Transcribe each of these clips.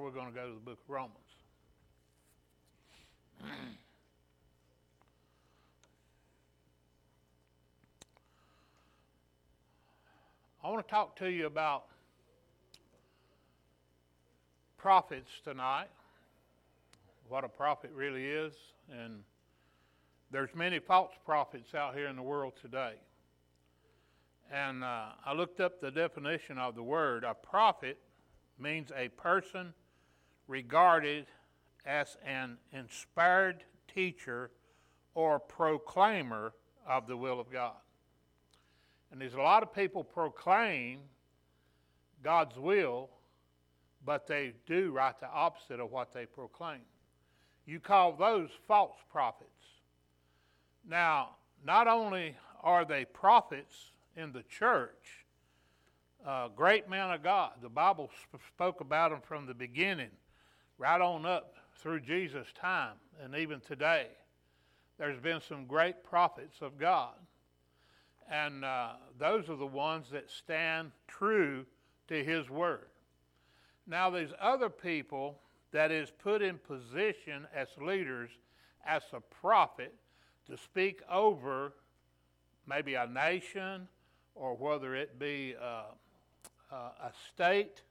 We're going to go to the book of Romans. I want to talk to you about prophets tonight, what a prophet really is, and there's many false prophets out here in the world today. And uh, I looked up the definition of the word. A prophet means a person regarded as an inspired teacher or proclaimer of the will of God. And there's a lot of people proclaim God's will, but they do right the opposite of what they proclaim. You call those false prophets. Now, not only are they prophets in the church, uh, great men of God, the Bible sp- spoke about them from the beginning, right on up through Jesus' time, and even today. There's been some great prophets of God. And uh, those are the ones that stand true to His Word. Now, there's other people that is put in position as leaders, as a prophet, to speak over maybe a nation or whether it be uh, uh, a state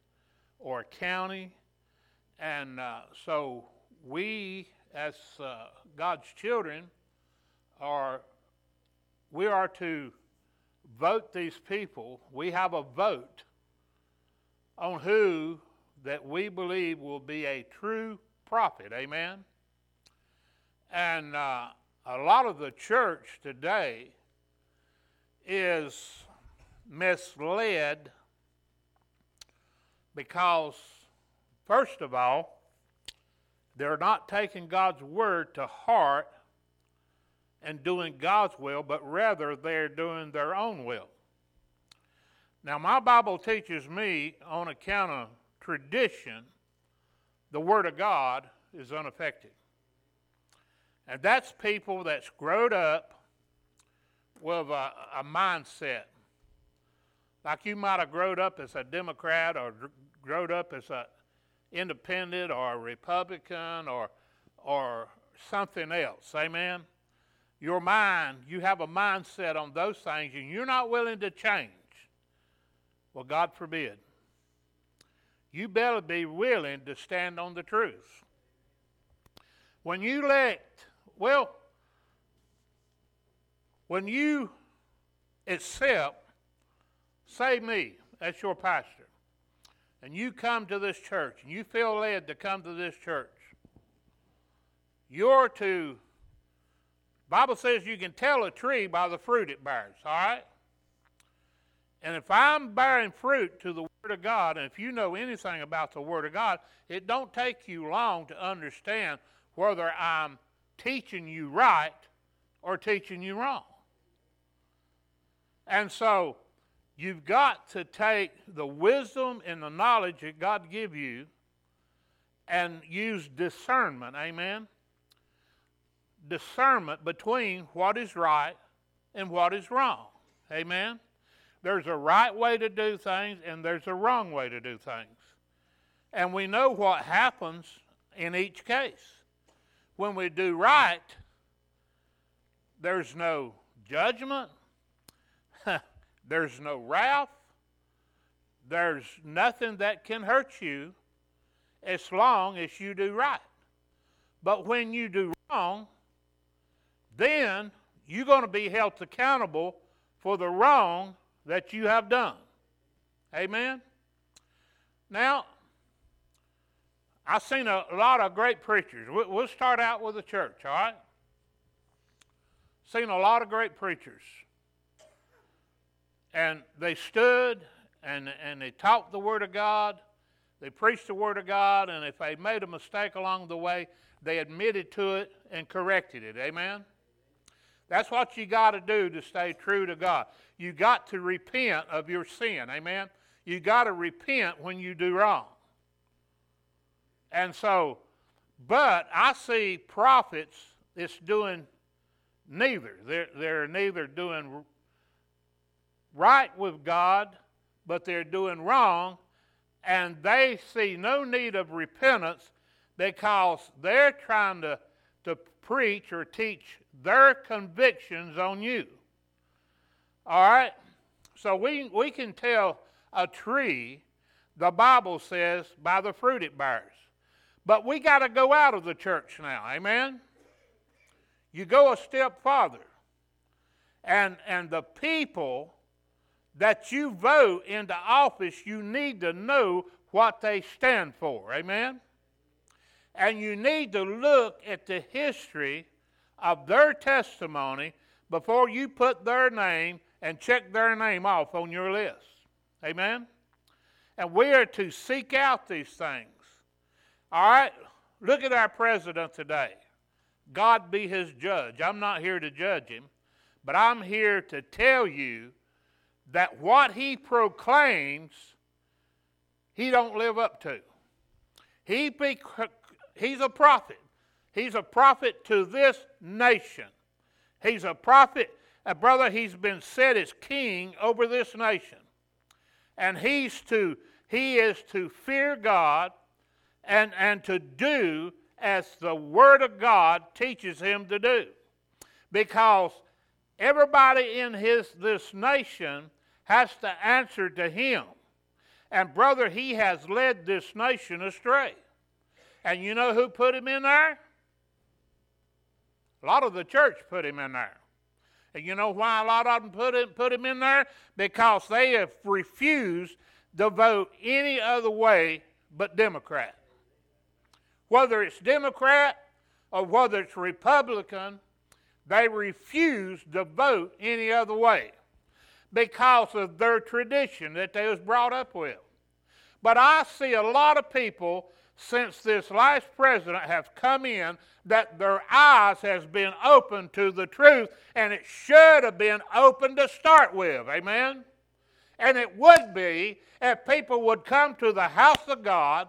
or a county. And uh, so we, as uh, God's children, are we are to vote these people. We have a vote on who that we believe will be a true prophet. Amen. And uh, a lot of the church today is misled because, first of all, they're not taking God's word to heart and doing God's will, but rather they're doing their own will. Now, my Bible teaches me, on account of tradition, the Word of God is unaffected. And that's people that's growed up with a, a mindset. Like you might have grown up as a Democrat or grown up as an independent or Republican or, or something else. Amen? Your mind, you have a mindset on those things and you're not willing to change. Well, God forbid. You better be willing to stand on the truth. When you let, well, when you accept, say me, as your pastor, and you come to this church and you feel led to come to this church, you're to Bible says you can tell a tree by the fruit it bears, all right? And if I'm bearing fruit to the Word of God, and if you know anything about the Word of God, it don't take you long to understand whether I'm teaching you right or teaching you wrong. And so you've got to take the wisdom and the knowledge that God give you and use discernment, amen? discernment between what is right and what is wrong. Amen? There's a right way to do things and there's a wrong way to do things. And we know what happens in each case. When we do right, there's no judgment, there's no wrath, there's nothing that can hurt you as long as you do right. But when you do wrong, then you're going to be held accountable for the wrong that you have done. Amen? Now, I've seen a lot of great preachers. We'll start out with the church, all right? Seen a lot of great preachers. And they stood and, and they taught the Word of God. They preached the Word of God, and if they made a mistake along the way, they admitted to it and corrected it. Amen? That's what you got to do to stay true to God. You got to repent of your sin. Amen. You got to repent when you do wrong. And so, but I see prophets that's doing neither. They're, they're neither doing right with God, but they're doing wrong and they see no need of repentance because they're trying to, to preach or teach their convictions on you. All right? So we, we can tell a tree, the Bible says, by the fruit it bears. But we got to go out of the church now. Amen? You go a step farther. And, and the people that you vote into office, you need to know what they stand for. Amen? And you need to look at the history of their testimony before you put their name and check their name off on your list. Amen? And we are to seek out these things. All right? Look at our president today. God be his judge. I'm not here to judge him, but I'm here to tell you that what he proclaims, he don't live up to. He be, he's a prophet. He's a prophet to this nation. He's a prophet, a brother, he's been set as king over this nation. And he's to he is to fear God and, and to do as the Word of God teaches him to do. Because everybody in his this nation has to answer to him. And brother, he has led this nation astray. And you know who put him in there? A lot of the church put him in there. And you know why a lot of them put him, put him in there? Because they have refused to vote any other way but Democrat. Whether it's Democrat or whether it's Republican, they refuse to vote any other way because of their tradition that they was brought up with. But I see a lot of people since this last president have come in that their eyes has been opened to the truth and it should have been open to start with amen and it would be if people would come to the house of god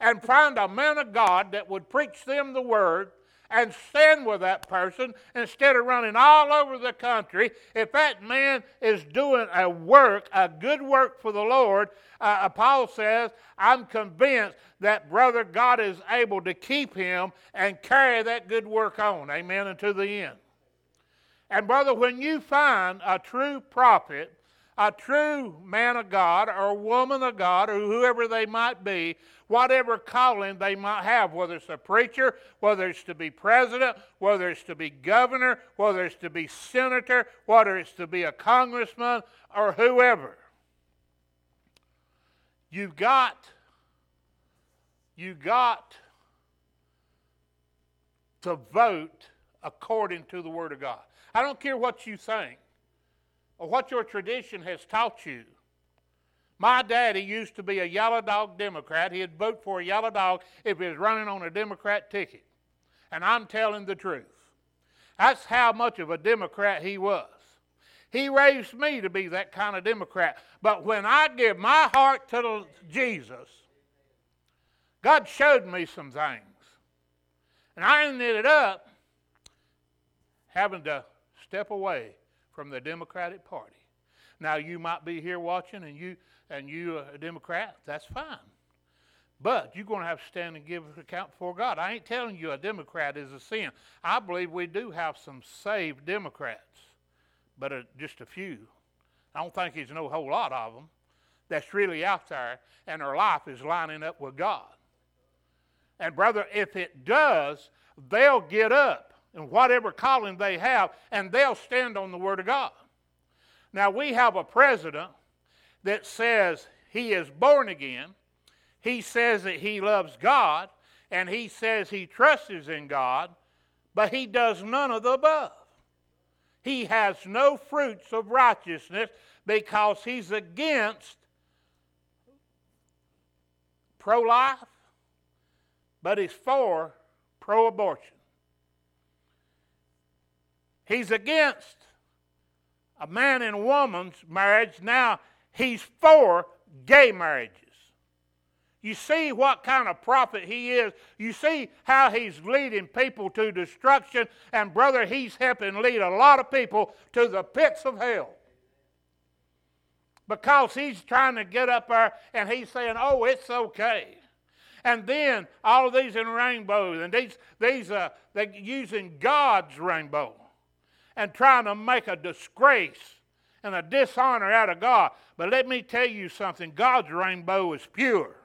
and find a man of god that would preach them the word and stand with that person instead of running all over the country. If that man is doing a work, a good work for the Lord, uh, uh, Paul says, I'm convinced that, brother, God is able to keep him and carry that good work on. Amen. Unto the end. And, brother, when you find a true prophet, a true man of God or woman of God or whoever they might be, whatever calling they might have, whether it's a preacher, whether it's to be president, whether it's to be governor, whether it's to be senator, whether it's to be a congressman or whoever. You've got, you've got to vote according to the Word of God. I don't care what you think or what your tradition has taught you. My daddy used to be a yellow dog Democrat. He'd vote for a yellow dog if he was running on a Democrat ticket. And I'm telling the truth. That's how much of a Democrat he was. He raised me to be that kind of Democrat. But when I give my heart to Jesus, God showed me some things. And I ended up having to step away from the Democratic Party. Now you might be here watching and you and you a Democrat, that's fine. But you're going to have to stand and give account before God. I ain't telling you a Democrat is a sin. I believe we do have some saved Democrats, but a, just a few. I don't think there's no whole lot of them that's really out there and their life is lining up with God. And brother, if it does, they'll get up in whatever calling they have and they'll stand on the Word of God. Now, we have a president that says he is born again, he says that he loves God, and he says he trusts in God, but he does none of the above. He has no fruits of righteousness because he's against pro life, but he's for pro abortion. He's against a man and woman's marriage. Now he's for gay marriages. You see what kind of prophet he is. You see how he's leading people to destruction. And, brother, he's helping lead a lot of people to the pits of hell. because he's trying to get up there and he's saying, oh, it's okay. And then all of these in rainbows and these, these uh, they're using God's rainbow and trying to make a disgrace and a dishonor out of God. But let me tell you something God's rainbow is pure.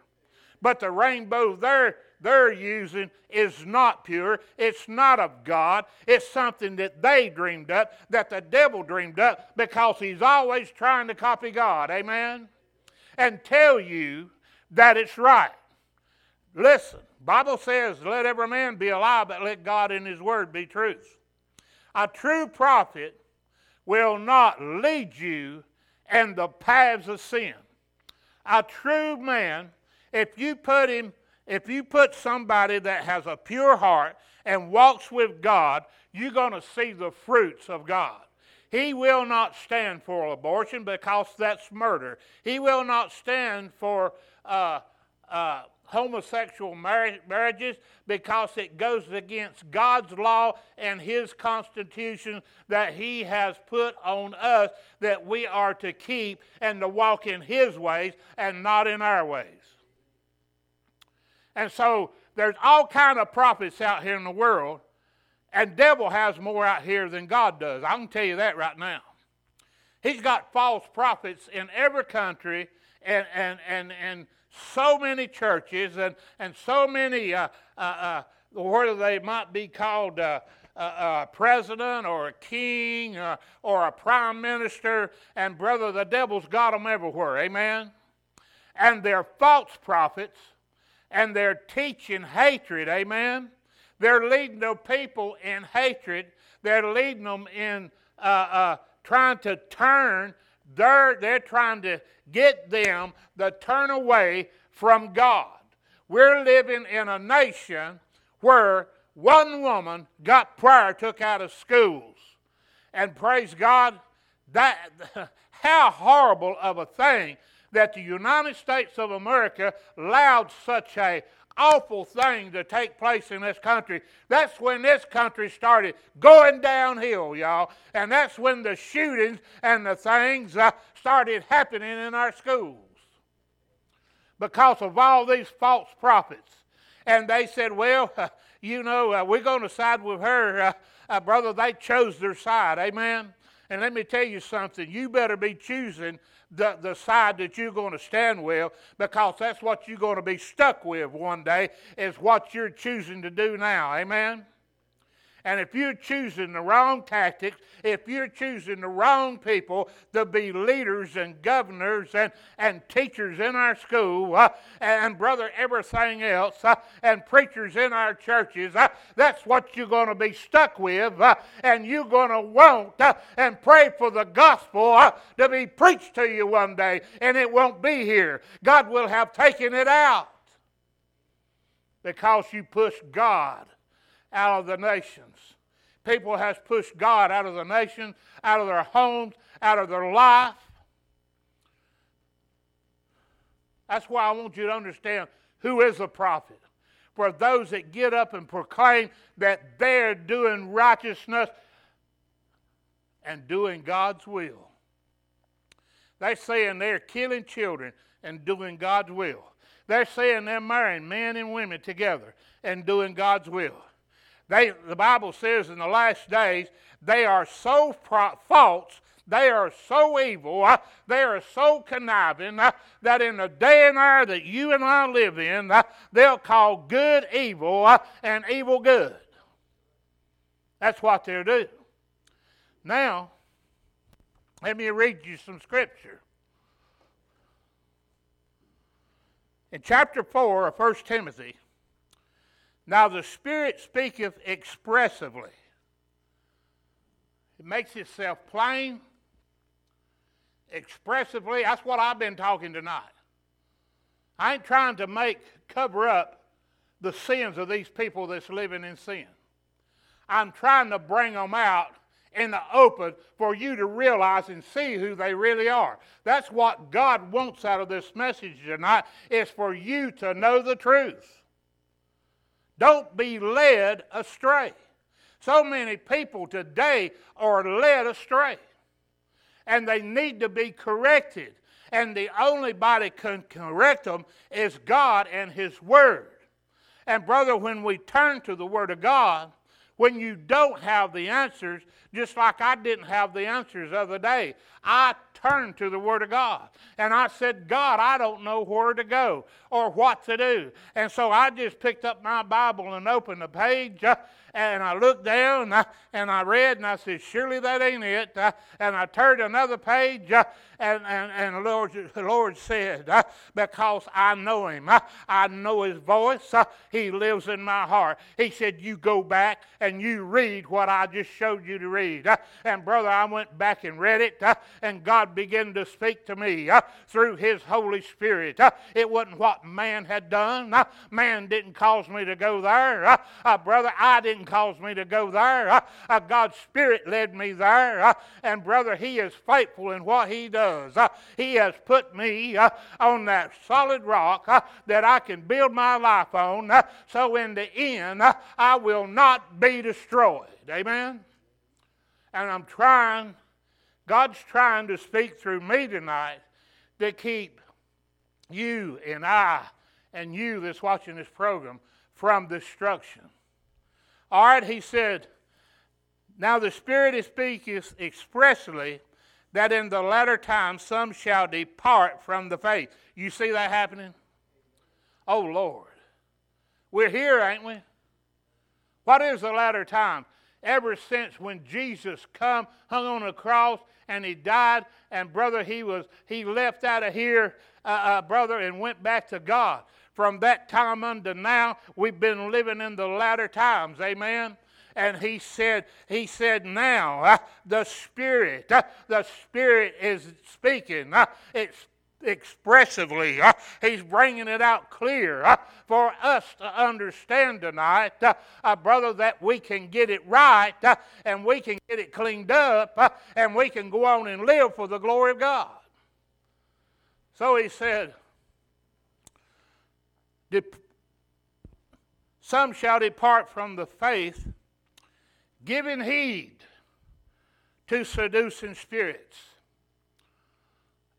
But the rainbow they're, they're using is not pure. It's not of God. It's something that they dreamed up, that the devil dreamed up, because he's always trying to copy God. Amen? And tell you that it's right. Listen, Bible says, let every man be alive, but let God in his word be truth. A true prophet will not lead you in the paths of sin. A true man, if you put him, if you put somebody that has a pure heart and walks with God, you're going to see the fruits of God. He will not stand for abortion because that's murder. He will not stand for uh, uh, homosexual marriages because it goes against God's law and His constitution that He has put on us that we are to keep and to walk in His ways and not in our ways. And so there's all kind of prophets out here in the world, and devil has more out here than God does. I can tell you that right now. He's got false prophets in every country and and and and so many churches and, and so many, uh, uh, uh, whether they might be called a, uh, uh, a president or a king or, uh, or a prime minister, and brother, the devil's got them everywhere. Amen? And they're false prophets, and they're teaching hatred. Amen? They're leading the people in hatred. They're leading them in trying to turn they're, they're trying to get them to turn away from God. We're living in a nation where one woman got prayer took out of schools. And praise God, that how horrible of a thing that the United States of America allowed such a awful thing to take place in this country. That's when this country started going downhill, y'all. And that's when the shootings and the things uh, started happening in our schools because of all these false prophets. And they said, well, uh, you know, uh, we're going to side with her. Uh, uh, brother, they chose their side. Amen? And let me tell you something. You better be choosing the, the side that you're going to stand with because that's what you're going to be stuck with one day is what you're choosing to do now. Amen? And if you're choosing the wrong tactics, if you're choosing the wrong people to be leaders and governors and, and teachers in our school, uh, and brother, everything else, uh, and preachers in our churches, uh, that's what you're going to be stuck with. Uh, and you're going to want uh, and pray for the gospel uh, to be preached to you one day, and it won't be here. God will have taken it out because you pushed God out of the nations. People has pushed God out of the nation, out of their homes, out of their life. That's why I want you to understand who is a prophet. For those that get up and proclaim that they're doing righteousness and doing God's will. They're saying they're killing children and doing God's will. They're saying they're marrying men and women together and doing God's will. They, the Bible says in the last days, they are so false, they are so evil, uh, they are so conniving uh, that in the day and hour that you and I live in, uh, they'll call good evil uh, and evil good. That's what they'll do. Now, let me read you some scripture. In chapter 4 of 1 Timothy, now the Spirit speaketh expressively. It makes itself plain, expressively. That's what I've been talking tonight. I ain't trying to make cover up the sins of these people that's living in sin. I'm trying to bring them out in the open for you to realize and see who they really are. That's what God wants out of this message tonight is for you to know the truth. Don't be led astray. So many people today are led astray, and they need to be corrected. And the only body can correct them is God and His Word. And, brother, when we turn to the Word of God, when you don't have the answers, just like I didn't have the answers the other day, I turned to the Word of God. And I said, God, I don't know where to go or what to do. And so I just picked up my Bible and opened the page. Uh, and I looked down and I, and I read and I said, Surely that ain't it. Uh, and I turned another page uh, and, and, and the, Lord, the Lord said, uh, Because I know him, uh, I know his voice, uh, he lives in my heart. He said, You go back and you read what I just showed you to read. Uh, and brother, I went back and read it, and God began to speak to me through his Holy Spirit. it wasn't what man had done, man didn't cause me to go there. brother, I didn't didn't cause me to go there. Uh, uh, God's Spirit led me there. Uh, and brother, He is faithful in what He does. Uh, he has put me uh, on that solid rock uh, that I can build my life on. so in the end, I will not be destroyed. Amen? And I'm trying, God's trying to speak through me tonight to keep you and I and you that's watching this program from destruction. All right, he said, Now the Spirit is speaking expressly that in the latter times some shall depart from the faith. You see that happening? Oh, Lord. We're here, ain't we? What is the latter time? Ever since when Jesus come, hung on a cross, and he died, and brother, he was he left out of here, uh, uh, brother, and went back to God from that time unto now, we've been living in the latter times. Amen and he said he said now uh, the spirit uh, the spirit is speaking uh, it's expressively uh, he's bringing it out clear uh, for us to understand tonight uh, brother that we can get it right and we can get it cleaned up and we can go on and live for the glory of god so he said some shall depart from the faith, giving heed to seducing spirits.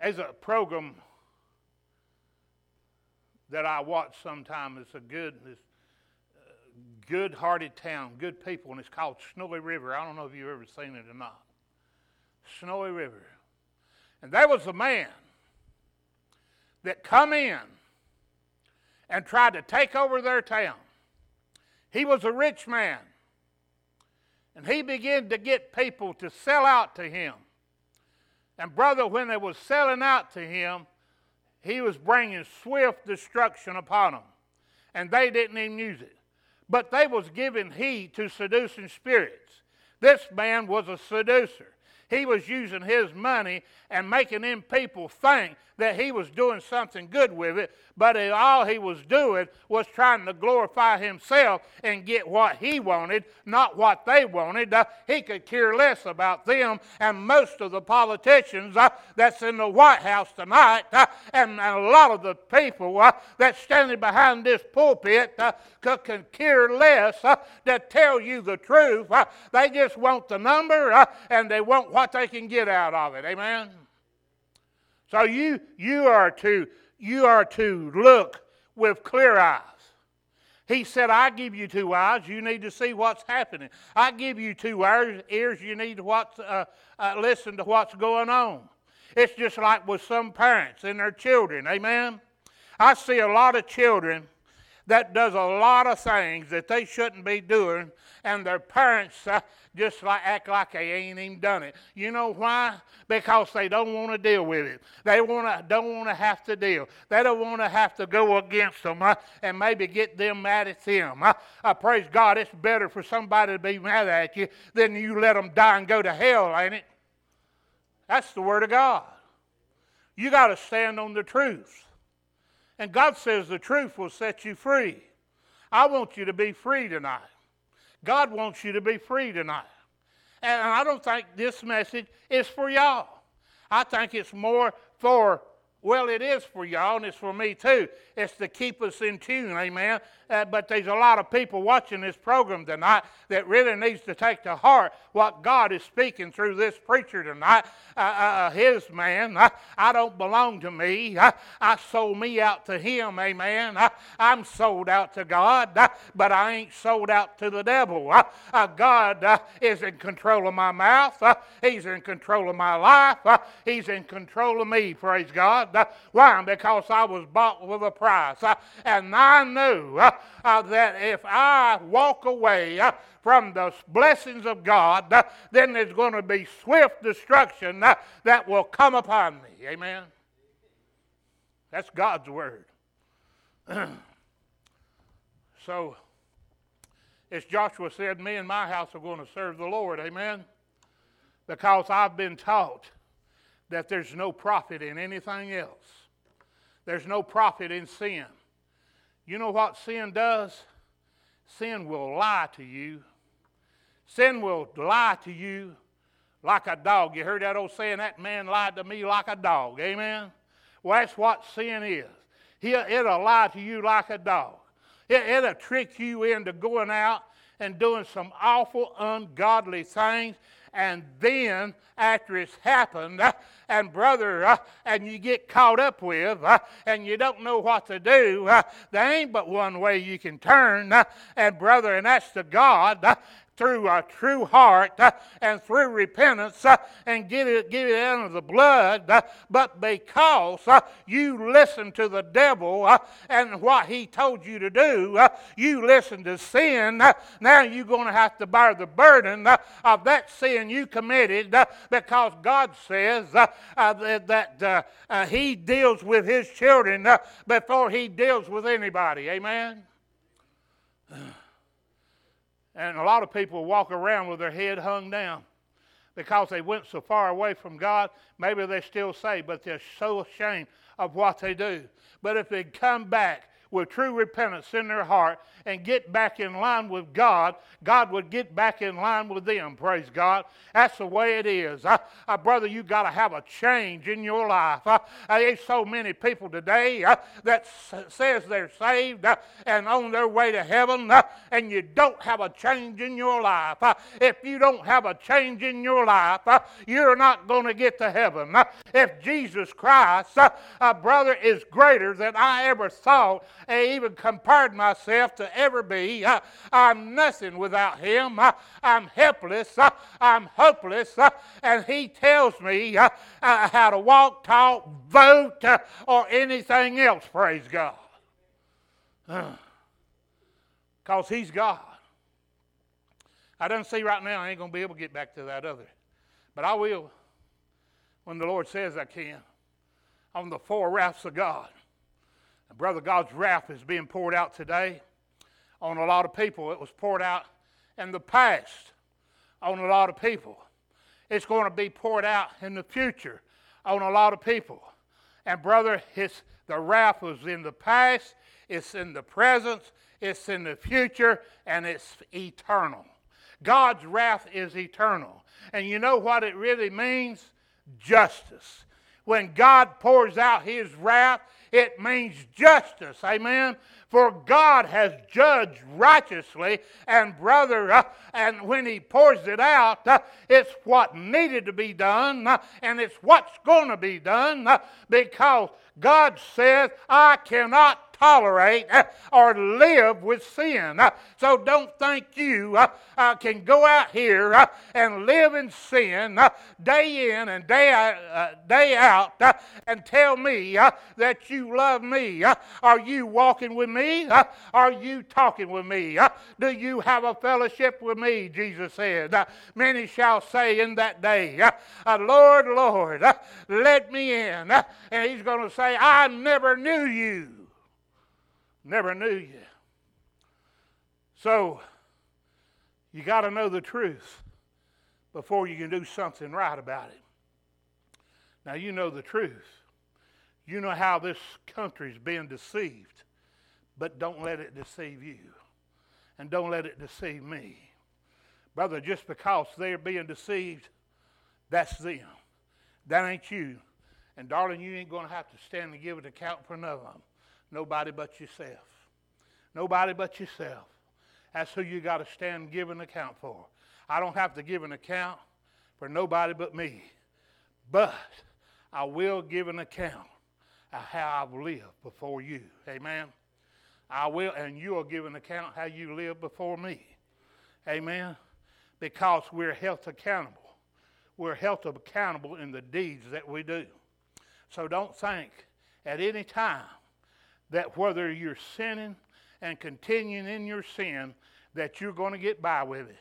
As a program that I watch sometimes, it's a good, it's a good-hearted town, good people, and it's called Snowy River. I don't know if you've ever seen it or not. Snowy River. And there was a man that come in and tried to take over their town. He was a rich man. And he began to get people to sell out to him. And, brother, when they was selling out to him, he was bringing swift destruction upon them. And they didn't even use it. But they was giving heed to seducing spirits. This man was a seducer. He was using his money and making them people think that he was doing something good with it, but all he was doing was trying to glorify himself and get what he wanted, not what they wanted. Uh, he could care less about them, and most of the politicians uh, that's in the White House tonight, uh, and, and, a lot of the people uh, that's standing behind this pulpit uh, could, care less uh, to tell you the truth. they just want the number, and they want what they can get out of it. Amen. So you you are to you are to look with clear eyes. He said, I give you two eyes. You need to see what's happening. I give you two ears. You need to watch, uh, uh, listen to what's going on. It's just like with some parents and their children. Amen. I see a lot of children that does a lot of things that they shouldn't be doing, and their parents uh, just like act like they ain't even done it. You know why? Because they don't want to deal with it. They want to don't want to have to deal. They don't want to have to go against them uh, and maybe get them mad at them. Uh, I praise God. It's better for somebody to be mad at you than you let them die and go to hell, ain't it? That's the word of God. You got to stand on the truth. And God says the truth will set you free. I want you to be free tonight. God wants you to be free tonight. And I don't think this message is for y'all. I think it's more for, well, it is for y'all and it's for me too. It's to keep us in tune, amen, uh, but there's a lot of people watching this program tonight that really needs to take to heart what God is speaking through this preacher tonight. Uh, uh, uh his man, I, I, don't belong to me. I, I, sold me out to him, amen. I, am sold out to God, uh, but I ain't sold out to the devil. Uh, God is in control of my mouth. he's in control of my life. he's in control of me, praise God. why? Because I was bought with a price. and I knew that if I walk away from the blessings of God, uh, then there's going to be swift destruction uh, that will come upon me. Amen. That's God's word. so, as Joshua said, me and my house are going to serve the Lord. Amen. Because I've been taught that there's no profit in anything else. There's no profit in sin. You know what sin does? Sin will lie to you Sin will lie to you like a dog. You heard that old saying, that man lied to me like a dog. Amen? Well, that's what sin is. It'll lie to you like a dog. It, it'll trick you into going out and doing some awful, ungodly things. And then, after it's happened, uh, and brother, uh, and you get caught up with, uh, and you don't know what to do, there ain't but one way you can turn, and brother, and that's to God. Through a true heart uh, and through repentance uh, and get it, get it under the blood, uh, but because uh, you listen to the devil uh, and what he told you to do, uh, you listen to sin, now you're going to have to bear the burden of that sin you committed because God says that he deals with his children before he deals with anybody. Amen? And a lot of people walk around with their head hung down because they went so far away from God. Maybe they're still say, but they're so ashamed of what they do. But if they come back with true repentance in their heart and get back in line with God, God would get back in line with them. Praise God. That's the way it is. Uh, uh, brother, you got to have a change in your life. Uh, there's so many people today uh, that s- says they're saved uh, and on their way to heaven, uh, and you don't have a change in your life. if you don't have a change in your life, you're not going to get to heaven. if Jesus Christ, brother, is greater than I ever thought, I even compared myself to ever be. Uh, I'm nothing without Him. Uh, I'm helpless. Uh, I'm hopeless. and He tells me how to walk, talk, vote, or anything else. Praise God. Because He's God. I don't see right now I ain't going to be able to get back to that other. But I will when the Lord says I can on the four wraths of God. And brother, God's wrath is being poured out today on a lot of people. It was poured out in the past on a lot of people. It's going to be poured out in the future on a lot of people. And brother, it's, the wrath was in the past, it's in the present, it's in the future, and it's eternal. God's wrath is eternal. And you know what it really means? Justice. When God pours out his wrath, it means justice. Amen. For God has judged righteously, and brother, uh, and when He pours it out, uh, it's what needed to be done, uh, and it's what's going to be done, uh, because God says, I cannot tolerate uh, or live with sin. Uh, so don't think you uh, uh can go out here uh, and live in sin uh, day in and day day out and tell me that you love me. Are you walking with me? Are you talking with me? Do you have a fellowship with me? Jesus said. Many shall say in that day, Lord, Lord, let me in. And he's going to say, I never knew you. Never knew you. So, you got to know the truth before you can do something right about it. Now, you know the truth. You know how this country's being deceived, but don't let it deceive you. And don't let it deceive me. Brother, just because they're being deceived, that's them. That ain't you. And darling, you ain't going to have to stand and give an account for none of them. Nobody but yourself. Nobody but yourself. That's who you got to stand and give an account for. I don't have to give an account for nobody but me. But I will give an account of how I've lived before you. Amen. I will, and you will give an account how you live before me. Amen. Because we're held accountable. We're held accountable in the deeds that we do. So don't think at any time that whether you're sinning and continuing in your sin, that you're going to get by with it.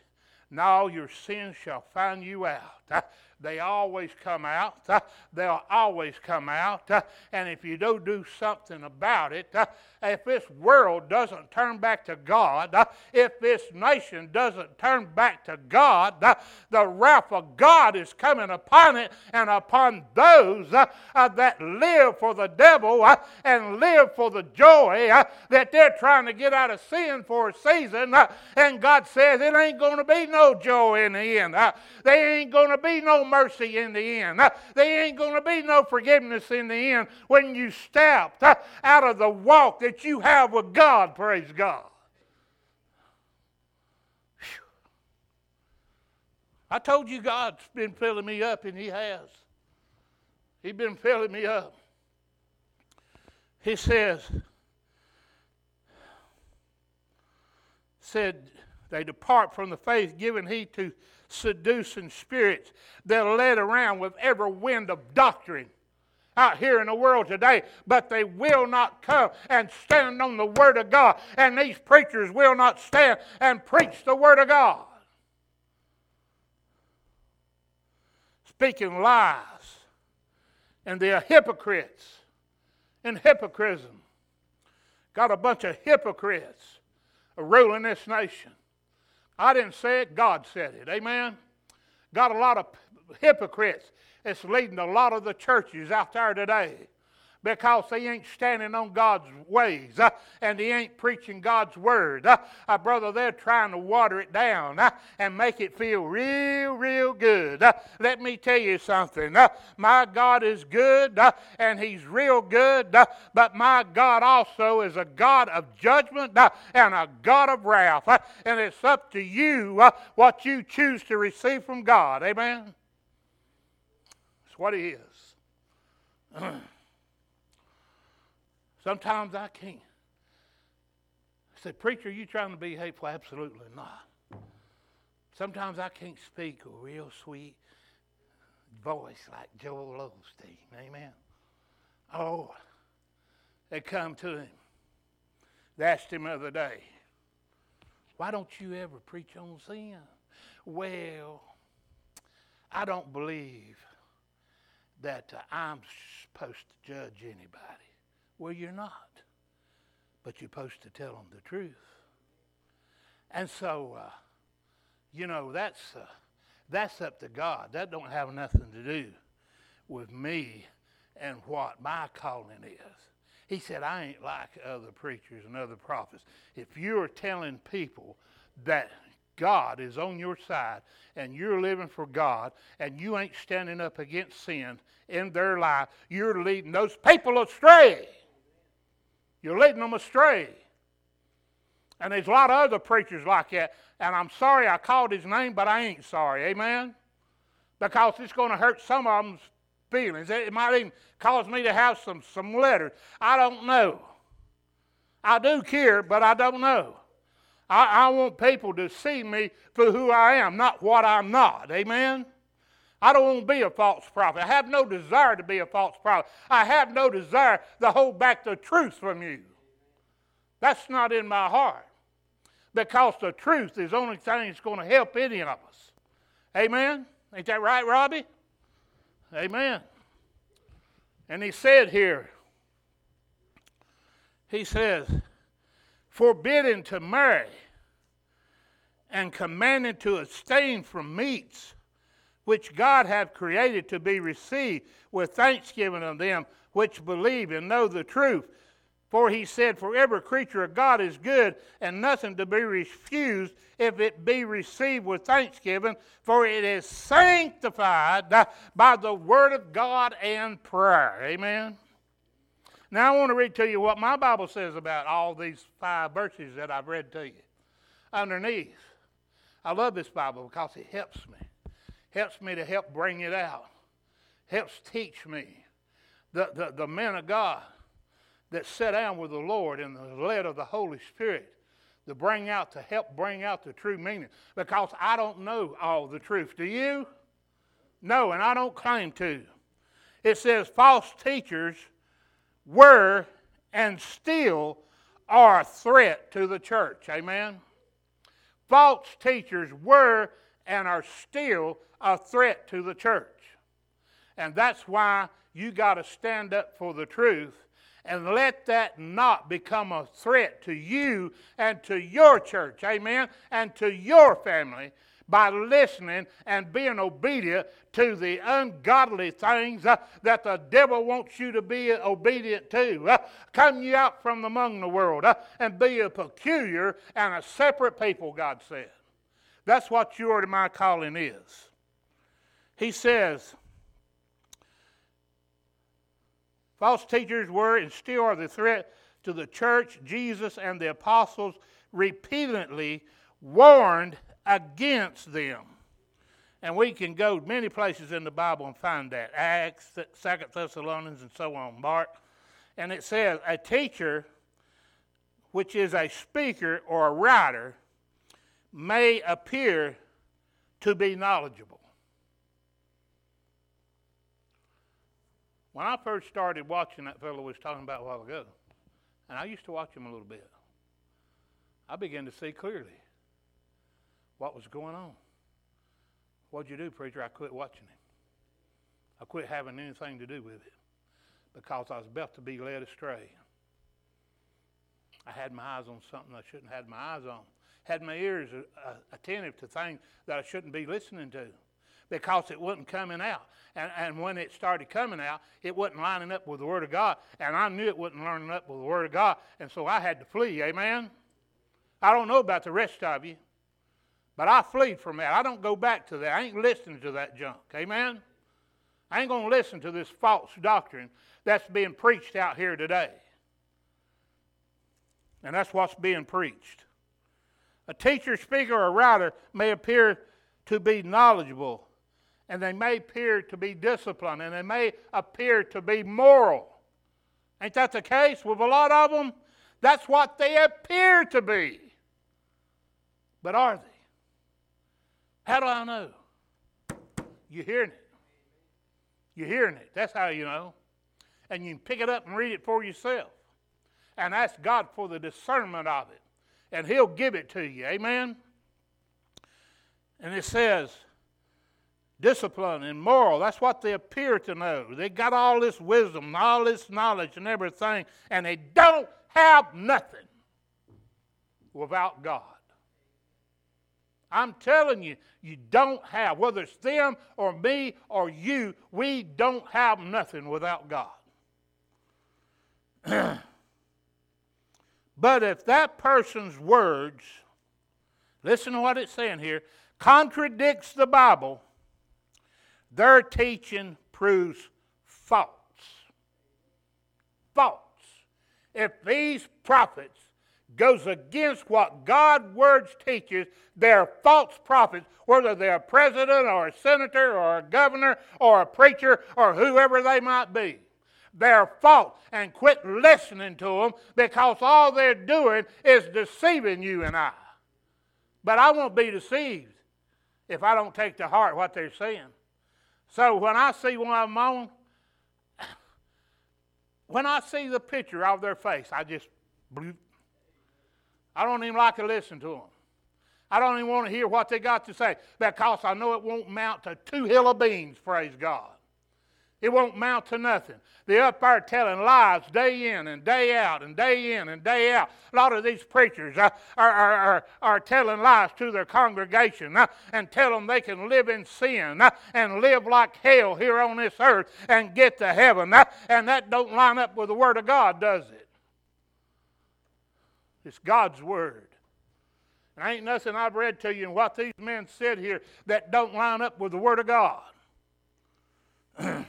No, your sins shall find you out. They always come out. They'll always come out. And if you don't do something about it, if this world doesn't turn back to God, if this nation doesn't turn back to God, the wrath of God is coming upon it and upon those uh, that live for the devil and live for the joy that they're trying to get out of sin for a season. And God says it ain't going to be no joy in the end. There ain't going to be no mercy in the end. There ain't going to be no forgiveness in the end when you step out of the walk that you have with God, praise God. I told you God's been filling me up, and He has. He's been filling me up. He says, said, they depart from the faith, giving heed to seducing spirits that are led around with every wind of doctrine out here in the world today, but they will not come and stand on the Word of God. And these preachers will not stand and preach the Word of God. Speaking lies. And they are hypocrites in hypocrism. Got a bunch of hypocrites ruling this nation. I didn't say it, God said it. Amen? Got a lot of hypocrites. It's leading a lot of the churches out there today because they ain't standing on God's ways uh, and they ain't preaching God's word. Uh, uh, brother, they're trying to water it down uh, and make it feel real, real good. Uh, let me tell you something. Uh, my God is good and He's real good, but my God also is a God of judgment and a God of wrath. and it's up to you what you choose to receive from God. Amen? That's what He is. Sometimes I can't. I said, Preacher, you trying to be hateful? Absolutely not. Sometimes I can't speak a real sweet voice like Joel Osteen. Amen. Oh, they come to him. They asked him the other day, Why don't you ever preach on sin? Well, I don't believe that uh, I'm supposed to judge anybody. Well, you're not. But you're supposed to tell them the truth. And so, uh, you know, that's, uh, that's up to God. That don't have nothing to do with me and what my calling is. He said, I ain't like other preachers and other prophets. If you're telling people that God is on your side and you're living for God and you ain't standing up against sin in their life, you're leading those people astray. You're leading them astray. And there's a lot of other preachers like that. And I'm sorry I called his name, but I ain't sorry. Amen? Because it's going to hurt some of them's feelings. It might even cause me to have some, some letters. I don't know. I do care, but I don't know. I, I want people to see me for who I am, not what I'm not. Amen? I don't want to be a false prophet. I have no desire to be a false prophet. I have no desire to hold back the truth from you. That's not in my heart. Because the truth is the only thing that's going to help any of us. Amen? Ain't that right, Robbie? Amen. And he said here, he says, forbidden to marry and commanded to abstain from meats which God hath created to be received with thanksgiving of them which believe and know the truth. For he said, For every creature of God is good, and nothing to be refused if it be received with thanksgiving, for it is sanctified by the word of God and prayer. Amen. Now, I want to read to you what my Bible says about all these five verses that I've read to you. Underneath, I love this Bible because it helps me. Helps me to help bring it out. Helps teach me. The, the, the men of God that sat down with the Lord and the led of the Holy Spirit to bring out, to help bring out the true meaning. Because I don't know all the truth. Do you? No, and I don't claim to. It says false teachers were and still are a threat to the church. Amen? False teachers were and are still a threat to the church. And that's why you got to stand up for the truth and let that not become a threat to you and to your church. Amen? And to your family by listening and being obedient to the ungodly things uh, that the devil wants you to be obedient to. Uh, come you out from among the world uh, and be a peculiar and a separate people, God said. That's what your and my calling is. He says, false teachers were and still are the threat to the church. Jesus and the apostles repeatedly warned against them. And we can go many places in the Bible and find that Acts, Second Thessalonians, and so on, Mark. And it says, a teacher, which is a speaker or a writer, may appear to be knowledgeable. When I first started watching that fellow was talking about a while ago, and I used to watch him a little bit, I began to see clearly what was going on. What'd you do, preacher? I quit watching him. I quit having anything to do with it because I was about to be led astray. I had my eyes on something I shouldn't have had my eyes on. Had my ears uh, attentive to things that I shouldn't be listening to because it wasn't coming out. And, and when it started coming out, it wasn't lining up with the Word of God. And I knew it wasn't lining up with the Word of God. And so I had to flee. Amen? I don't know about the rest of you. But I flee from that. I don't go back to that. I ain't listening to that junk. Amen? I ain't going to listen to this false doctrine that's being preached out here today. And that's what's being preached. A teacher, speaker, or writer may appear to be knowledgeable, and they may appear to be disciplined, and they may appear to be moral. Ain't that the case with a lot of them? That's what they appear to be. But are they? How do I know? You're hearing it. You're hearing it. That's how you know. And you can pick it up and read it for yourself. And ask God for the discernment of it. And He'll give it to you. Amen? And it says, discipline and moral. That's what they appear to know. They got all this wisdom, all this knowledge, and everything, and they don't have nothing without God. I'm telling you, you don't have, whether it's them or me or you, we don't have nothing without God. but if that person's words, listen to what it's saying here, contradicts the Bible, their teaching proves false. False. If these prophets goes against what God's words teaches, they're false prophets, whether they're a president or a senator or a governor or a preacher or whoever they might be. They're false and quit listening to them because all they're doing is deceiving you and I. But I won't be deceived if I don't take to heart what they're saying. So when I see one of them on, when I see the picture of their face, I just I don't even like to listen to them. I don't even want to hear what they got to say because I know it won't mount to two hill of beans, praise God. It won't mount to nothing. They're up there telling lies day in and day out and day in and day out. A lot of these preachers uh, are, are, are, are, telling lies to their congregation uh, and tell them they can live in sin uh, and live like hell here on this earth and get to heaven. And that don't line up with the Word of God, does it? It's God's Word. And ain't nothing I've read to you and what these men said here that don't line up with the Word of God.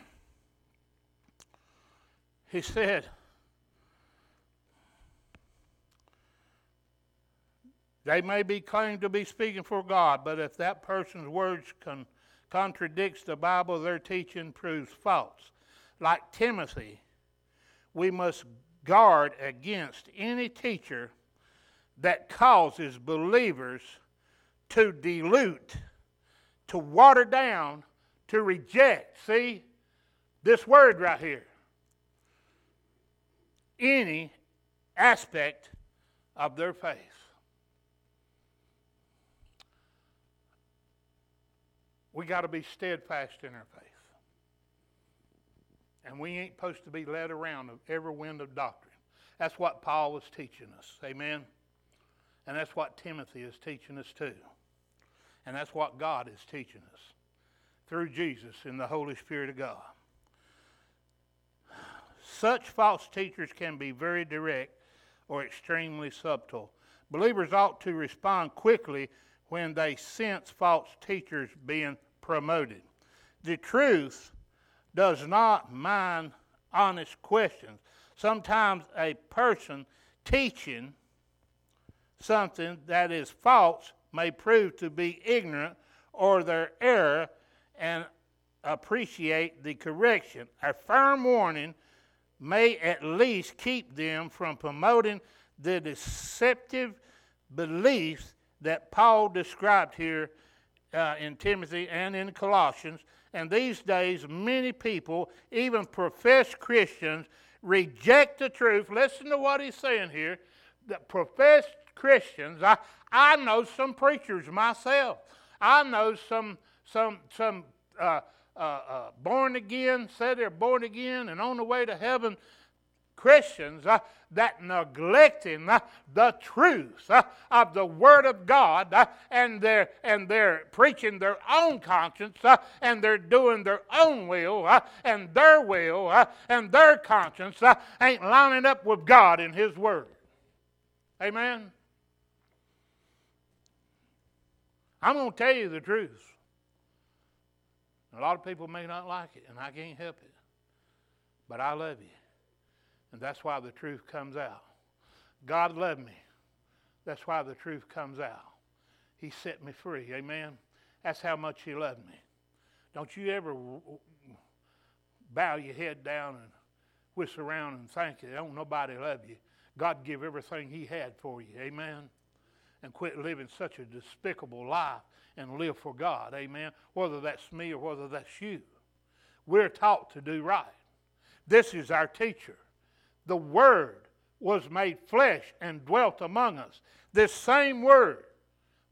He said, They may be claimed to be speaking for God, but if that person's words con- contradicts the Bible, their teaching proves false. Like Timothy, we must guard against any teacher that causes believers to dilute, to water down, to reject. See this word right here. Any aspect of their faith. We got to be steadfast in our faith. And we ain't supposed to be led around of every wind of doctrine. That's what Paul was teaching us. Amen. And that's what Timothy is teaching us too. And that's what God is teaching us through Jesus in the Holy Spirit of God. Such false teachers can be very direct or extremely subtle. Believers ought to respond quickly when they sense false teachers being promoted. The truth does not mind honest questions. Sometimes a person teaching something that is false may prove to be ignorant or their error and appreciate the correction. A firm warning may at least keep them from promoting the deceptive beliefs that Paul described here uh, in Timothy and in Colossians. And these days, many people, even professed Christians, reject the truth. Listen to what he's saying here. That professed Christians, I, I know some preachers myself. I know some some some uh, uh, uh, born again, say they're born again and on the way to heaven Christians uh, that neglecting uh, the truth uh, of the Word of God uh, and they're, and they're preaching their own conscience uh, and they're doing their own will uh, and their will and their conscience ain't lining up with God in His Word. Amen? I'm to tell you the truth. A lot of people may not like it, and I can't help it. But I love you. And that's why the truth comes out. God loved me. That's why the truth comes out. He set me free. Amen. That's how much He loved me. Don't you ever bow your head down and whistle around and think it. Don't nobody love you. God give everything He had for you. Amen. And quit living such a despicable life and live for God. Amen. Whether that's me or whether that's you. We're taught to do right. This is our teacher the Word was made flesh and dwelt among us. This same Word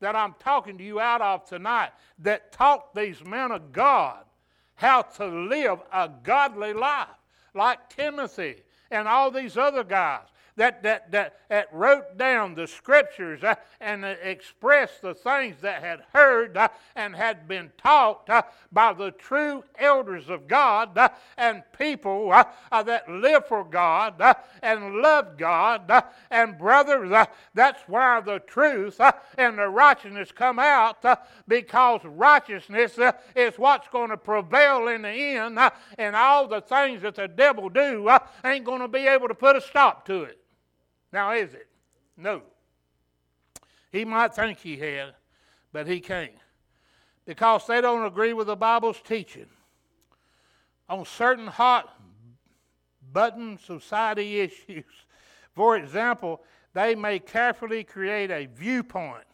that I'm talking to you out of tonight that taught these men of God how to live a godly life, like Timothy and all these other guys that, that, that, that wrote down the scriptures uh, and uh, expressed the things that had heard uh, and had been taught uh, by the true elders of God uh, and people uh, that live for God and love God. and brothers, that's where the truth and the righteousness come out because righteousness is what's going to prevail in the end, and all the things that the devil do ain't going to be able to put a stop to it. Now, is it? No. He might think he had, but he can't. Because they don't agree with the Bible's teaching on certain hot button society issues. For example, they may carefully create a viewpoint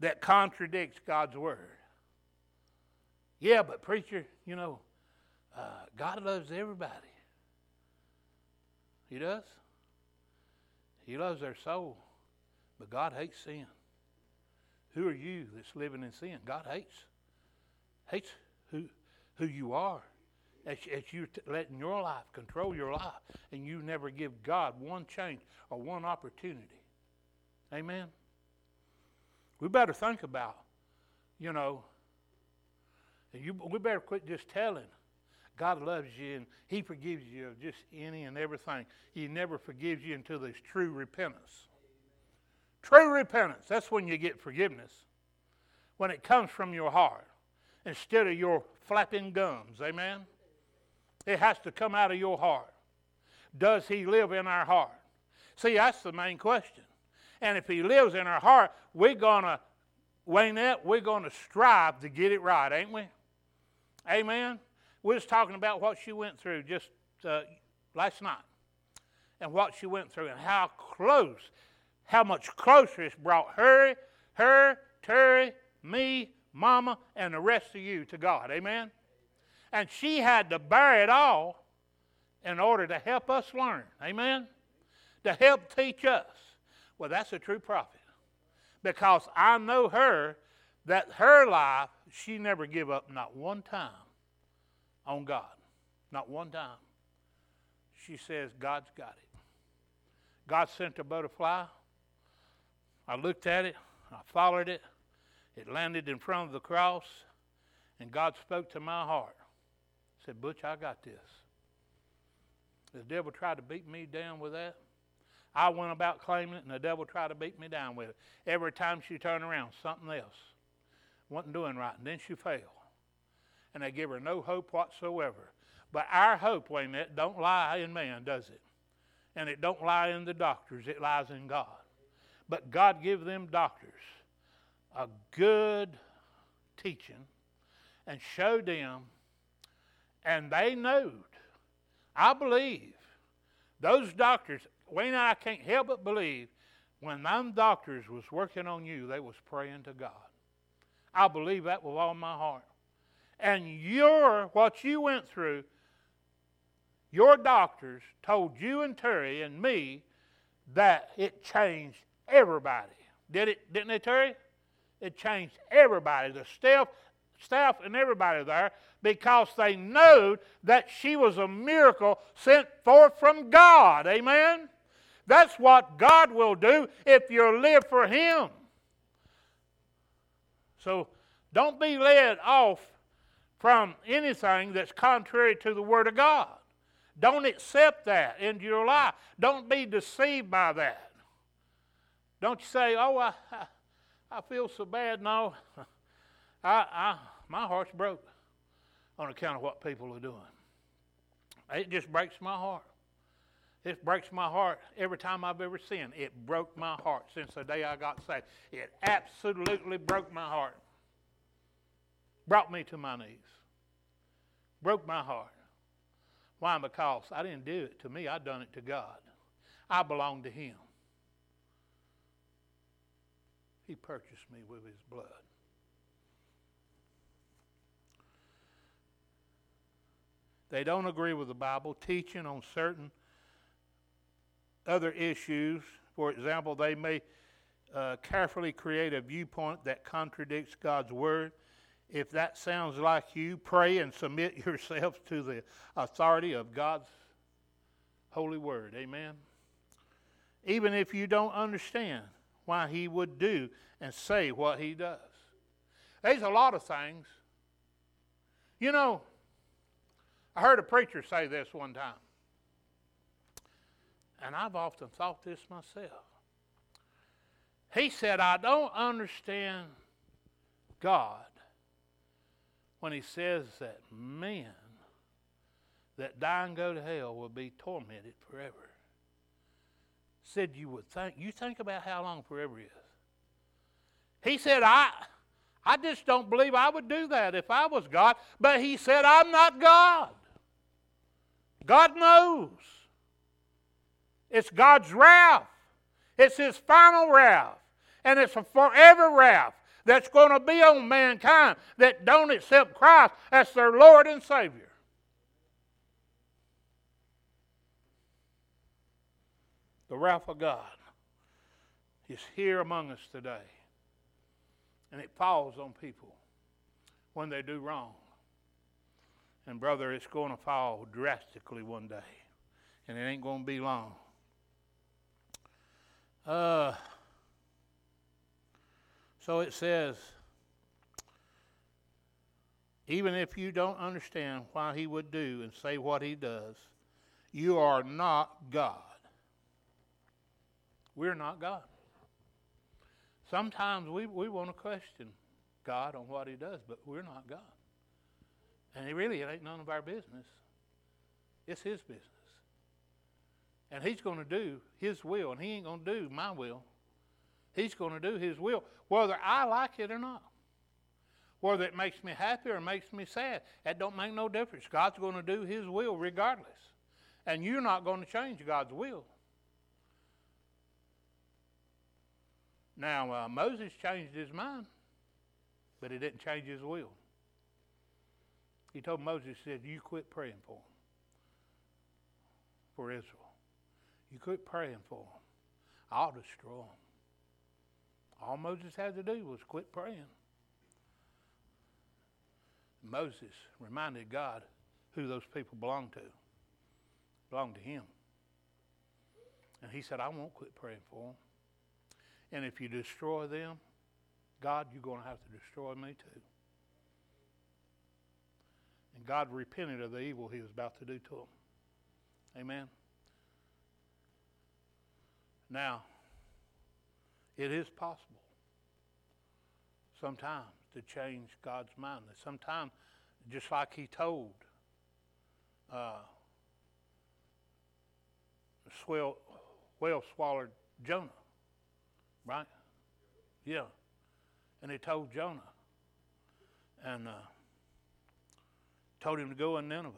that contradicts God's Word. Yeah, but preacher, you know, uh, God loves everybody. He does? He loves their soul, but God hates sin. Who are you that's living in sin? God hates. Hates who, who you are. As, as you t- letting your life control your life, and you never give God one change or one opportunity. Amen. We better think about, you know, you, we better quit just telling God loves you and He forgives you of just any and everything. He never forgives you until there's true repentance. True repentance, that's when you get forgiveness. When it comes from your heart instead of your flapping gums. Amen? It has to come out of your heart. Does He live in our heart? See, that's the main question. And if He lives in our heart, we're going to, Waynette, we're going to strive to get it right, ain't we? Amen. We was talking about what she went through just uh, last night and what she went through and how close, how much closer it's brought her, her, Terry, me, Mama, and the rest of you to God. Amen? And she had to bear it all in order to help us learn. Amen? To help teach us. Well, that's a true prophet. Because I know her that her life, she never give up not one time on God. Not one time. She says, God's got it. God sent a butterfly. I looked at it. I followed it. It landed in front of the cross. And God spoke to my heart. Said, Butch, I got this. The devil tried to beat me down with that. I went about claiming it, and the devil tried to beat me down with it. Every time she turned around, something else wasn't doing right, and then she fell. And they give her no hope whatsoever. But our hope, wait minute, don't lie in man, does it? And it don't lie in the doctors, it lies in God. But God give them doctors a good teaching and showed them, and they knowed. I believe those doctors, Wayne I can't help but believe when them doctors was working on you, they was praying to God. I believe that with all my heart. And your what you went through, your doctors told you and Terry and me that it changed everybody. Did it? Didn't they, Terry? It changed everybody, the staff, staff and everybody there, because they knew that she was a miracle sent forth from God. Amen? That's what God will do if you live for Him. So don't be led off from anything that's contrary to the Word of God. Don't accept that into your life. Don't be deceived by that. Don't you say, oh, I, I feel so bad. No, I, I, my heart's broke on account of what people are doing. It just breaks my heart. It breaks my heart every time I've ever sinned. It broke my heart since the day I got saved. It absolutely broke my heart. Brought me to my knees. Broke my heart. Why? Because I didn't do it to me, I done it to God. I belong to Him. He purchased me with his blood. They don't agree with the Bible, teaching on certain other issues. For example, they may uh, carefully create a viewpoint that contradicts God's Word. If that sounds like you, pray and submit yourselves to the authority of God's holy Word. Amen. Even if you don't understand, why he would do and say what he does. There's a lot of things. You know, I heard a preacher say this one time, and I've often thought this myself. He said, I don't understand God when he says that men that die and go to hell will be tormented forever said you would think. You think about how long forever is. He said, I, I just don't believe I would do that if I was God. But he said, I'm not God. God knows. It's God's wrath. It's his final wrath. And it's a forever wrath that's going to be on mankind that don't accept Christ as their Lord and Savior. The wrath of God is here among us today. And it falls on people when they do wrong. And, brother, it's going to fall drastically one day. And it ain't going to be long. Uh, so it says, even if you don't understand why he would do and say what he does, you are not God. We're not God. Sometimes we, we want to question God on what He does, but we're not God. And it really it ain't none of our business. It's His business. And He's going to do His will, and He ain't going to do my will. He's going to do His will, whether I like it or not. Whether it makes me happy or makes me sad, that don't make no difference. God's going to do His will regardless. And you're not going to change God's will. Now, uh, Moses changed his mind, but he didn't change his will. He told Moses, he said, You quit praying for them, for Israel. You quit praying for them. I'll destroy them. All Moses had to do was quit praying. Moses reminded God who those people belonged to. Belonged to him. And he said, I won't quit praying for them. And if you destroy them, God, you're going to have to destroy me too. And God repented of the evil he was about to do to them. Amen. Now, it is possible sometimes to change God's mind. Sometimes, just like he told uh, swell, whale swallowed Jonah, right? Yeah. And he told Jonah and uh, told him to go in Nineveh.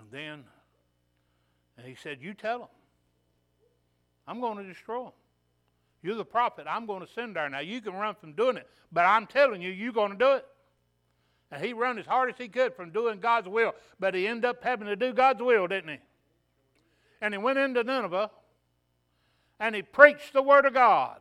And then, and he said, You tell them. I'm going to destroy them. You're the prophet. I'm going to send there. Now, you can run from doing it, but I'm telling you, you're going to do it. And he ran as hard as he could from doing God's will, but he ended up having to do God's will, didn't he? And he went into Nineveh and he preached the Word of God.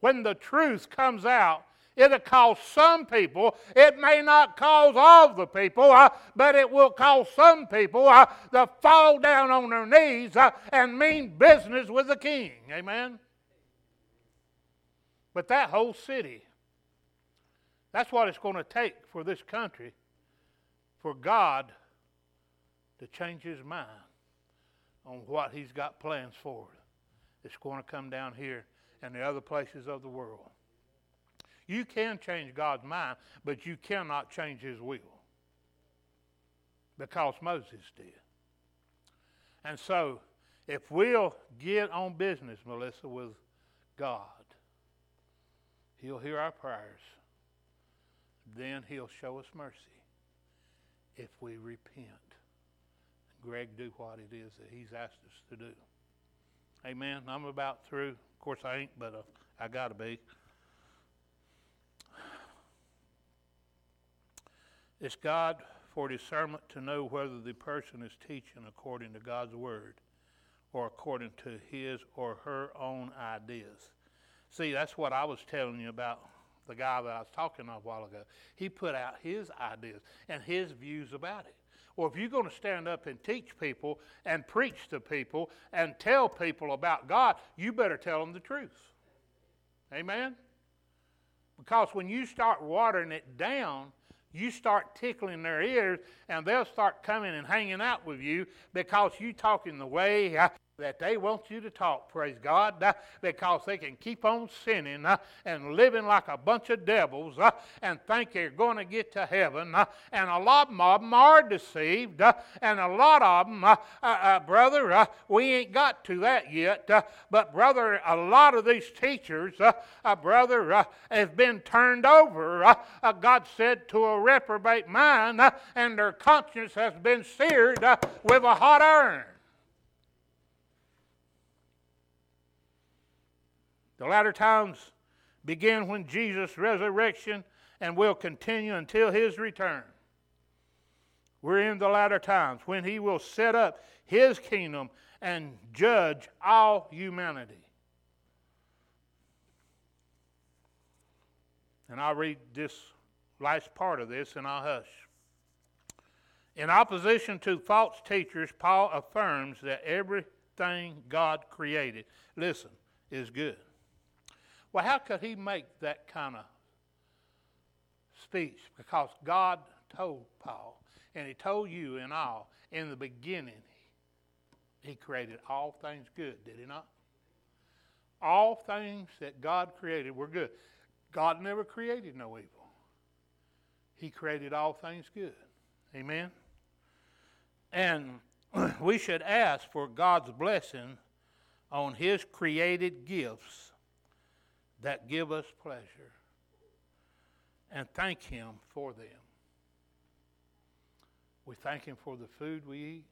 When the truth comes out, It'll cause some people. It may not cause all the people, uh, but it will cause some people uh, to fall down on their knees uh, and mean business with the king. Amen? But that whole city, that's what it's going to take for this country, for God to change his mind on what he's got plans for. It's going to come down here and the other places of the world. You can change God's mind, but you cannot change his will. Because Moses did. And so, if we'll get on business, Melissa, with God, He'll hear our prayers. Then He'll show us mercy if we repent. Greg, do what it is that He's asked us to do. Amen. I'm about through. Of course, I ain't, but uh, I got to be. It's God for discernment to know whether the person is teaching according to God's word or according to his or her own ideas. See, that's what I was telling you about the guy that I was talking a while ago. He put out his ideas and his views about it. Well, if you're going to stand up and teach people and preach to people and tell people about God, you better tell them the truth. Amen? Because when you start watering it down, you start tickling their ears and they'll start coming and hanging out with you because you talk in the way that they want you to talk, praise God, uh, because they can keep on sinning uh, and living like a bunch of devils uh, and think they're going to get to heaven. Uh, and a lot of them are deceived, uh, and a lot of them, uh, brother, we ain't got to that yet. but, brother, a lot of these teachers, brother, have been turned over, God said, to a reprobate mind, and their conscience has been seared with a hot iron. The latter times begin when Jesus' resurrection and will continue until his return. We're in the latter times when he will set up his kingdom and judge all humanity. And I'll read this last part of this and I'll hush. In opposition to false teachers, Paul affirms that everything God created, listen, is good. Well, how could he make that kind of speech? Because God told Paul, and he told you and all, in the beginning, he created all things good, did he not? All things that God created were good. God never created no evil. He created all things good. Amen? And we should ask for God's blessing on His created gifts that give us pleasure and thank Him for them. We thank Him for the food we eat.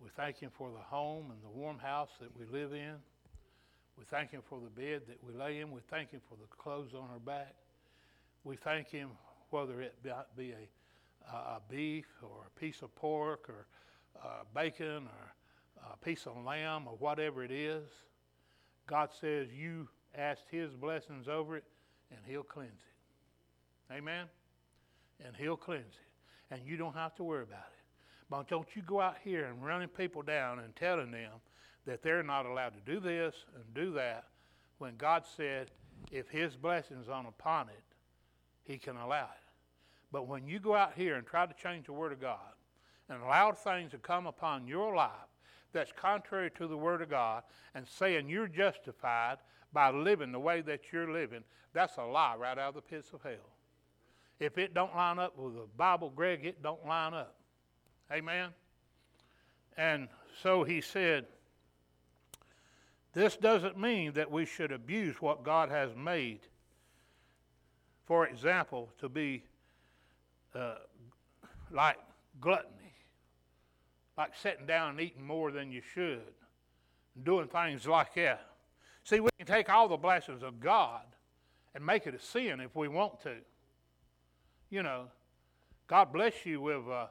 We thank Him for the home and the warm house that we live in. We thank Him for the bed that we lay in. We thank Him for the clothes on our back. We thank Him whether it be a, a beef or a piece of pork or uh, bacon or a piece of lamb or whatever it is. God says you asked His blessings over it and He'll cleanse it. Amen? And He'll cleanse it. And you don't have to worry about it. But don't you go out here and running people down and telling them that they're not allowed to do this and do that when God said if His blessing's on upon it, He can allow it. But when you go out here and try to change the Word of God and allow things to come upon your life that's contrary to the Word of God and saying you're justified by living the way that you're living, that's a lie right out of the pits of hell. If it don't line up with the Bible, Greg, it don't line up. Amen? And so he said, this doesn't mean that we should abuse what God has made. For example, to be uh, like gluttony, like sitting down and eating more than you should, doing things like that. See, we can take all the blessings of God and make it a sin if we want to. You know, God bless you with uh,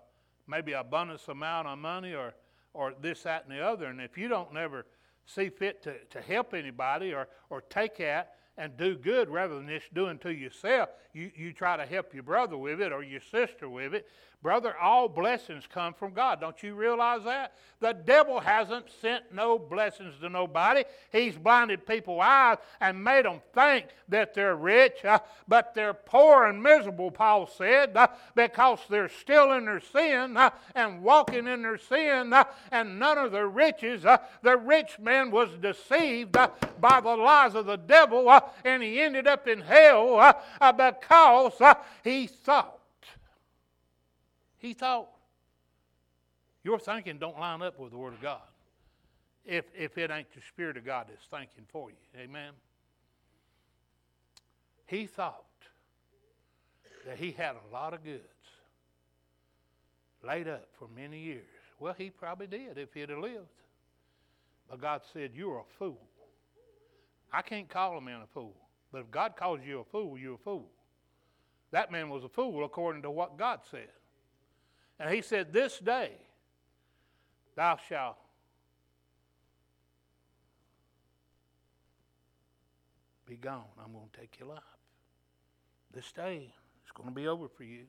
maybe a abundance amount of money or, or this, that, and the other. And if you don't never see fit to, to help anybody or, or take that and do good rather than just doing to yourself, you, you try to help your brother with it or your sister with it, Brother, all blessings come from God. Don't you realize that? The devil hasn't sent no blessings to nobody. He's blinded people's eyes and made them think that they're rich, uh, but they're poor and miserable, Paul said, uh, because they're still in their sin uh, and walking in their sin uh, and none of their riches. Uh, the rich man was deceived uh, by the lies of the devil and he ended up in hell because he thought he thought your thinking don't line up with the Word of God if, if it ain't the Spirit of God that's thinking for you. Amen? He thought that he had a lot of goods laid up for many years. Well, he probably did if he'd have lived. But God said, You're a fool. I can't call a man a fool. But if God calls you a fool, you're a fool. That man was a fool according to what God said. And he said, This day thou shalt be gone. I'm going to take your life. This day is going to be over for you.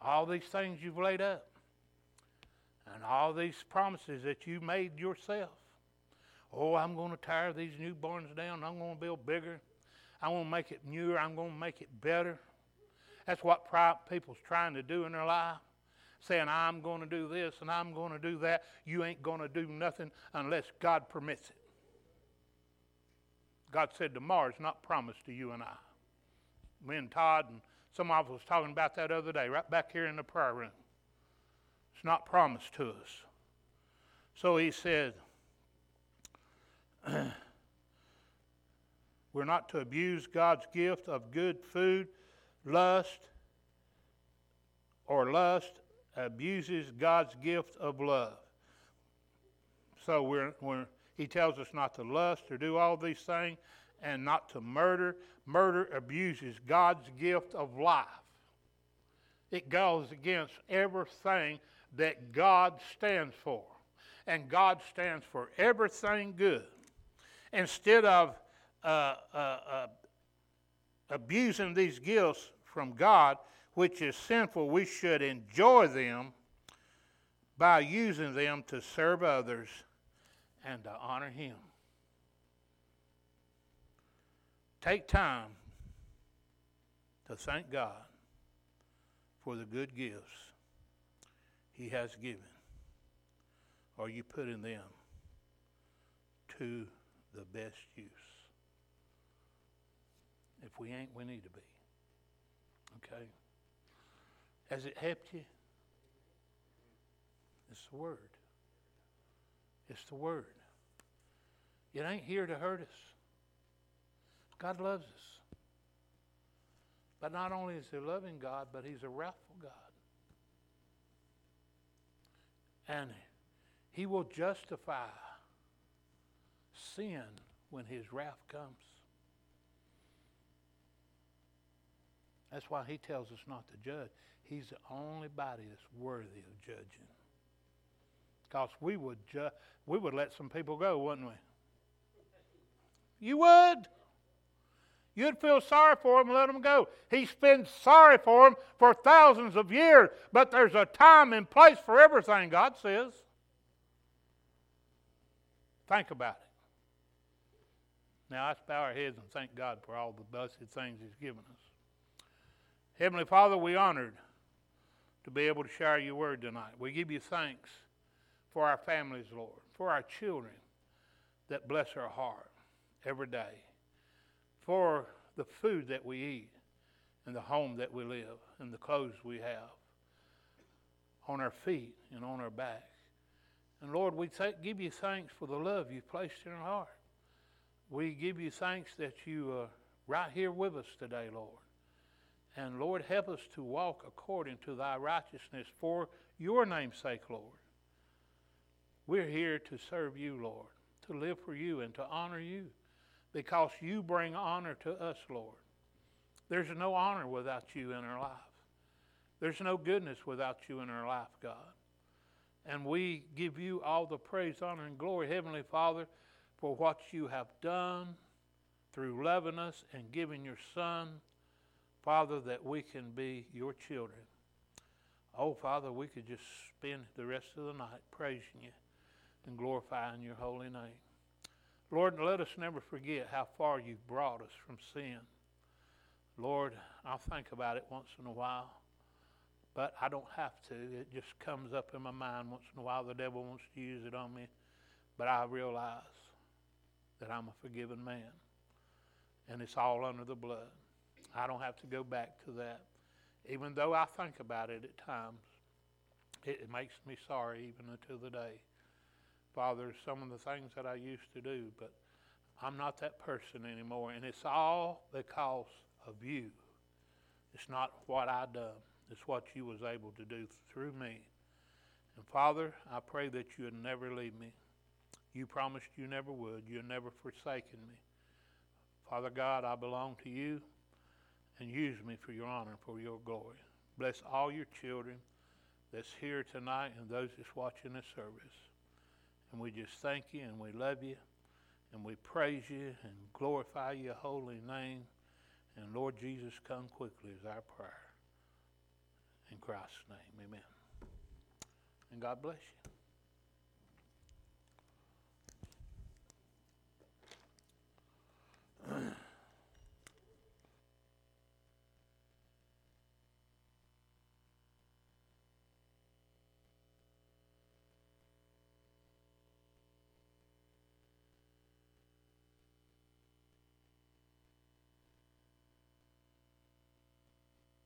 All these things you've laid up, and all these promises that you made yourself. Oh, I'm going to tear these new barns down. I'm going to build bigger. I'm going to make it newer. I'm going to make it better. That's what people's trying to do in their life. Saying, I'm going to do this and I'm going to do that. You ain't going to do nothing unless God permits it. God said tomorrow's not promised to you and I. Me and Todd and some of us was talking about that other day, right back here in the prayer room. It's not promised to us. So he said, We're not to abuse God's gift of good food lust or lust abuses God's gift of love. So we're, we're, he tells us not to lust or do all these things and not to murder. Murder abuses God's gift of life. It goes against everything that God stands for. And God stands for everything good. Instead of uh, uh, uh, abusing these gifts from God, which is sinful, we should enjoy them by using them to serve others and to honor Him. Take time to thank God for the good gifts He has given. Are you putting them to the best use? If we ain't, we need to be. Okay? Has it helped you? It's the Word. It's the Word. It ain't here to hurt us. God loves us. But not only is He a loving God, but He's a wrathful God. And He will justify sin when His wrath comes. That's why He tells us not to judge. He's the only body that's worthy of judging. Because we would ju- we would let some people go, wouldn't we? You would. You'd feel sorry for them let them go. He's been sorry for them for thousands of years, but there's a time and place for everything, God says. Think about it. Now, let's bow our heads and thank God for all the blessed things He's given us. Heavenly Father, we honored to be able to share your word tonight. We give you thanks for our families, Lord, for our children that bless our heart every day, for the food that we eat, and the home that we live, and the clothes we have on our feet and on our back. And Lord, we give you thanks for the love you've placed in our heart. We give you thanks that you are right here with us today, Lord. And Lord, help us to walk according to thy righteousness for your name's sake, Lord. We're here to serve you, Lord, to live for you and to honor you because you bring honor to us, Lord. There's no honor without you in our life. There's no goodness without you in our life, God. And we give you all the praise, honor, and glory, Heavenly Father, for what you have done through loving us and giving your Son, Father, that we can be your children. Oh, Father, we could just spend the rest of the night praising you and glorifying your holy name. Lord, let us never forget how far you've brought us from sin. Lord, I'll think about it once in a while, but I don't have to. It just comes up in my mind once in a while. The devil wants to use it on me, but I realize that I'm a forgiven man, and it's all under the blood. I don't have to go back to that. Even though I think about it at times, it, it makes me sorry even until the day. Father, some of the things that I used to do, but I'm not that person anymore. And it's all because of you. It's not what I done. It's what you was able to do through me. And Father, I pray that you would never leave me. You promised you never would. You've never forsaken me. Father God, I belong to you and use me for your honor and for your glory. Bless all your children that's here tonight and those that's watching this service. And we just thank you and we love you and we praise you and glorify your holy name. And Lord Jesus, come quickly is our prayer. In Christ's name, amen. And God bless you.